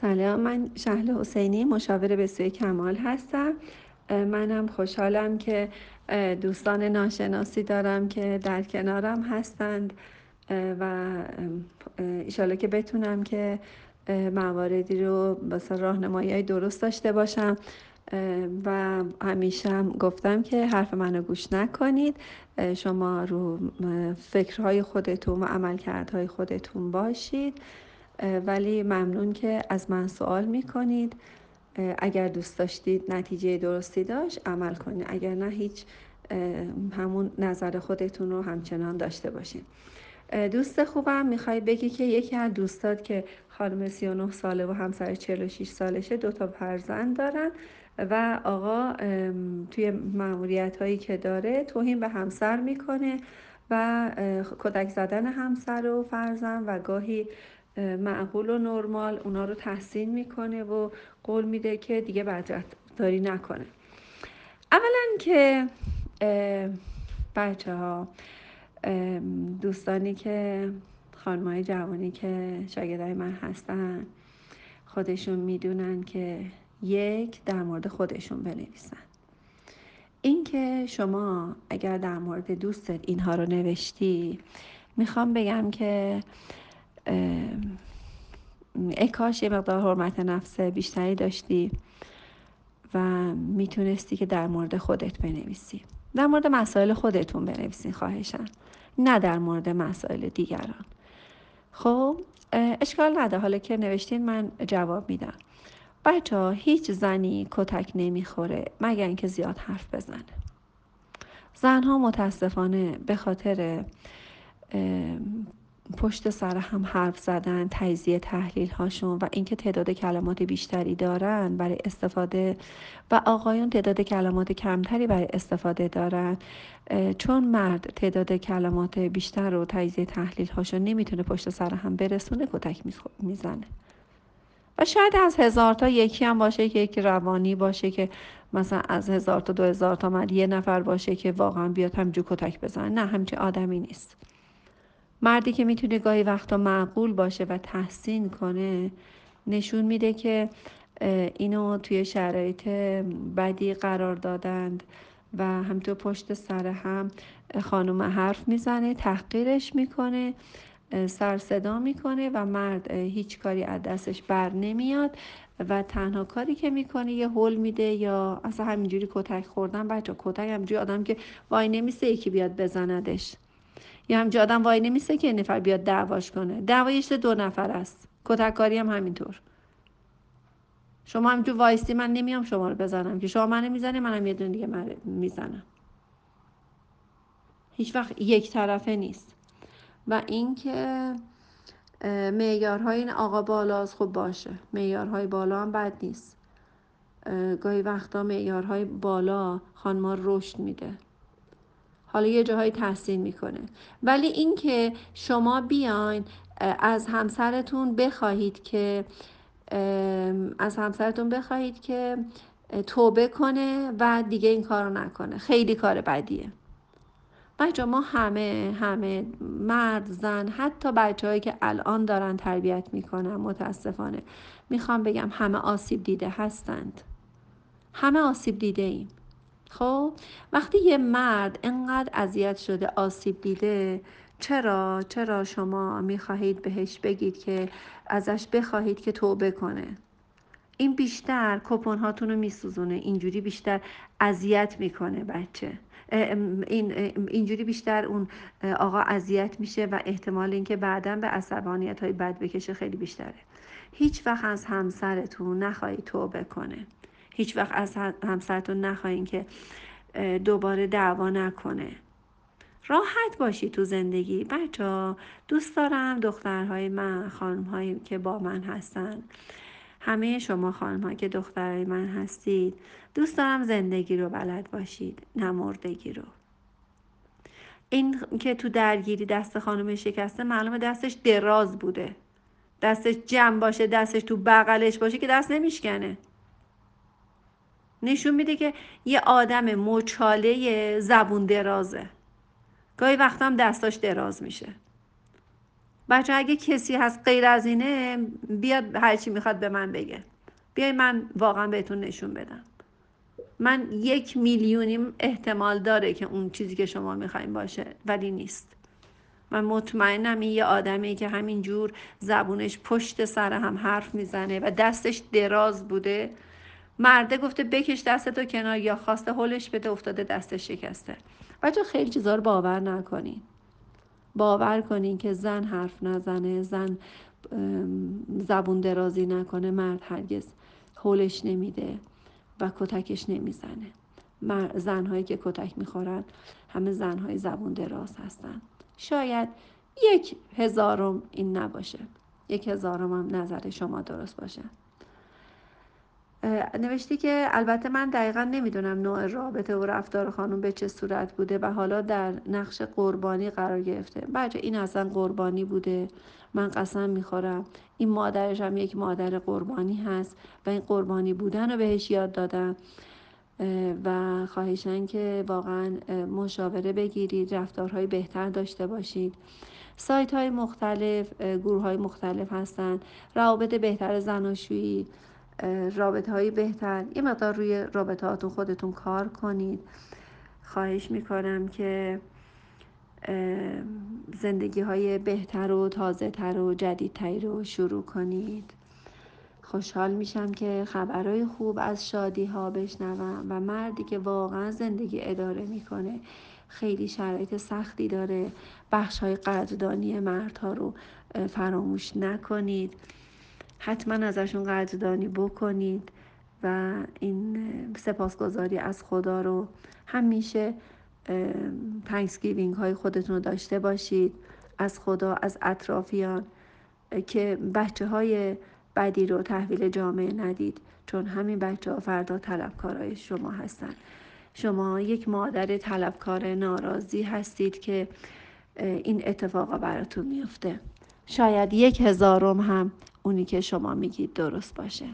سلام من شهل حسینی مشاور به سوی کمال هستم. منم خوشحالم که دوستان ناشناسی دارم که در کنارم هستند. و ایشالا که بتونم که مواردی رو بسا راهنمایی های درست داشته باشم. و همیشه هم گفتم که حرف منو گوش نکنید. شما رو فکرهای خودتون و عملکردهای خودتون باشید. ولی ممنون که از من سوال می‌کنید. اگر دوست داشتید نتیجه درستی داشت عمل کنید. اگر نه هیچ همون نظر خودتون رو همچنان داشته باشید دوست خوبم می‌خوای بگی که یکی از دوستات که خانم 39 ساله و همسر 46 سالشه دوتا فرزند دارن و آقا توی معمولیت هایی که داره توهین به همسر می‌کنه و کدک زدن همسر و فرزند و گاهی معقول و نرمال اونا رو تحسین می‌کنه و قول میده که دیگه داری نکنه. اولا که بچه ها دوستانی که خانمای جوانی که شاگردای من هستن خودشون می‌دونن که یک در مورد خودشون بنویسن. اینکه شما اگر در مورد دوستت اینها رو نوشتی می‌خوام بگم که اکاش یه مقدار حرمت نفس بیشتری داشتی و می‌تونستی که در مورد خودت بنویسی. در مورد مسائل خودتون بنویسین خواهشن نه در مورد مسائل دیگران. خب اشکال نده حالا که نوشتین من جواب میدم. بچه هیچ زنی کتک نمی‌خوره مگر اینکه زیاد حرف بزنه. زنها متاسفانه به خاطر پشت سر هم حرف زدن تجزیه تحلیل هاشون و اینکه تعداد کلمات بیشتری دارن برای استفاده و آقایان تعداد کلمات کمتری برای استفاده دارن. چون مرد تعداد کلمات بیشتر و تجزیه تحلیل هاشون نمی‌تونه پشت سر هم برسونه کتک می‌زنه. و شاید از هزار تا یکی هم باشه که یکی روانی باشه که مثلا از هزار تا دو هزار تا مرد یه نفر باشه که واقعا بیاد همجور کتک بزنه. نه همچین آدمی نیست. مردی که می‌تونه گاهی وقتا معقول باشه و تحسین کنه نشون میده که اینو توی شرایط بدی قرار دادند و همطور پشت سر هم خانم حرف می‌زنه تحقیرش می‌کنه سر صدا می‌کنه و مرد هیچ کاری از دستش بر نمیاد و تنها کاری که می‌کنه یه هول میده یا اصلا همینجوری کتک خوردن بچه کتک همینجوری آدم که وای نمیسته یکی بیاد بزندش. یا همینجوری آدم وای نمیسته که نفر بیاد دعواش کنه. دعوایش دو نفر است. کتککاری هم همینطور. شما همینجور وایستی من نمیام شما رو بزنم که شما منو می‌زنی منم یه دونه دیگه می‌زنم. هیچ وقت یک طرفه نیست. و اینکه معیارهای این آقا بالاست خوب باشه. معیارهای بالا هم بد نیست. گاهی وقتا معیارهای بالا خانما رشد میده. حالا یه جاهای تحسین می‌کنه. ولی اینکه شما بیاین از همسرتون بخواهید که از همسرتون بخواهید که توبه کنه و دیگه این کارو نکنه. خیلی کار بدیه. بچه ما همه همه مرد زن حتی بچه که الان دارن تربیت می‌کنن متاسفانه. می‌خوام بگم همه آسیب دیده هستند. همه آسیب دیده ایم خب وقتی یه مرد انقدر اذیت شده آسیب دیده چرا؟ چرا شما می‌خواهید بهش بگید که ازش بخواهید که توبه کنه؟ این بیشتر کپون هاتون رو میسوزونه اینجوری بیشتر اذیت می‌کنه بچه. این اینجوری بیشتر اون آقا اذیت میشه و احتمال اینکه بعدا به عصبانیت های بد بکشه خیلی بیشتره. هیچ وقت از همسرتون نخواهید توبه کنه. هیچ وقت از همسرتون نخواهید که دوباره دعوا نکنه. راحت باشی تو زندگی. بچه دوست دارم دخترهای من خانمهایی که با من هستن. همه شما خانم که دخترهای من هستید دوست دارم زندگی رو بلد باشید نمردگی رو. این که تو درگیری دست خانم شکسته معلومه دستش دراز بوده. دستش جمع باشه دستش تو بغلش باشه که دست نمیشکنه. نشون میده که یه آدم مچاله زبون درازه. گاهی وقتا هم دستاش دراز میشه. بچه اگه کسی هست غیر از اینه بیاد هرچی می‌خواد به من بگه. بیای من واقعا بهتون نشون بدم. من یک میلیونیم احتمال داره که اون چیزی که شما می‌خوایم باشه ولی نیست. من مطمئنم این یه آدمی که همینجور زبونش پشت سر هم حرف می‌زنه و دستش دراز بوده. مرده گفته بکش دستتو کنار یا خواسته هلش بده افتاده دستش شکسته. بچه خیلی چیزا رو باور نکنین. باور کنین که زن حرف نزنه زن زبون درازی نکنه مرد هرگز هولش نمیده و کتکش نمی‌زنه. زنهایی که کتک می‌خورن همه زنهای زبون دراز هستن. شاید یک هزارم این نباشه. یک هزارم هم نظر شما درست باشه. نوشتی که البته من دقیقا نمی‌دونم نوع رابطه و رفتار خانم به چه صورت بوده و حالا در نقش قربانی قرار گرفته. بچه این اصلا قربانی بوده. من قسم می‌خورم. این مادرش هم یک مادر قربانی هست و این قربانی بودن رو بهش یاد دادم. و خواهشن که واقعا مشاوره بگیرید رفتارهای بهتر داشته باشید. سایت های مختلف گروه های مختلف هستن. روابط بهتر زناشویی. رابطه های بهتر. یه مقدار روی رابطه هاتون خودتون کار کنید. خواهش می‌کنم که زندگی های بهتر و تازه تر و جدیدتری رو شروع کنید. خوشحال میشم که خبرهای خوب از شادی ها بشنوم و مردی که واقعا زندگی اداره می‌کنه خیلی شرایط سختی داره. بخش های قدردانی مردها رو فراموش نکنید. حتما ازشون قدردانی بکنید و این سپاسگزاری از خدا رو همیشه تنکسگیوینگ های خودتون رو داشته باشید. از خدا از اطرافیان که بچه های بدی رو تحویل جامعه ندید چون همین بچه ها فردا طلبکارای شما هستن. شما یک مادر طلبکار ناراضی هستید که این اتفاقا براتون میفته. شاید یک هزارم هم اونی که شما میگید درست باشه.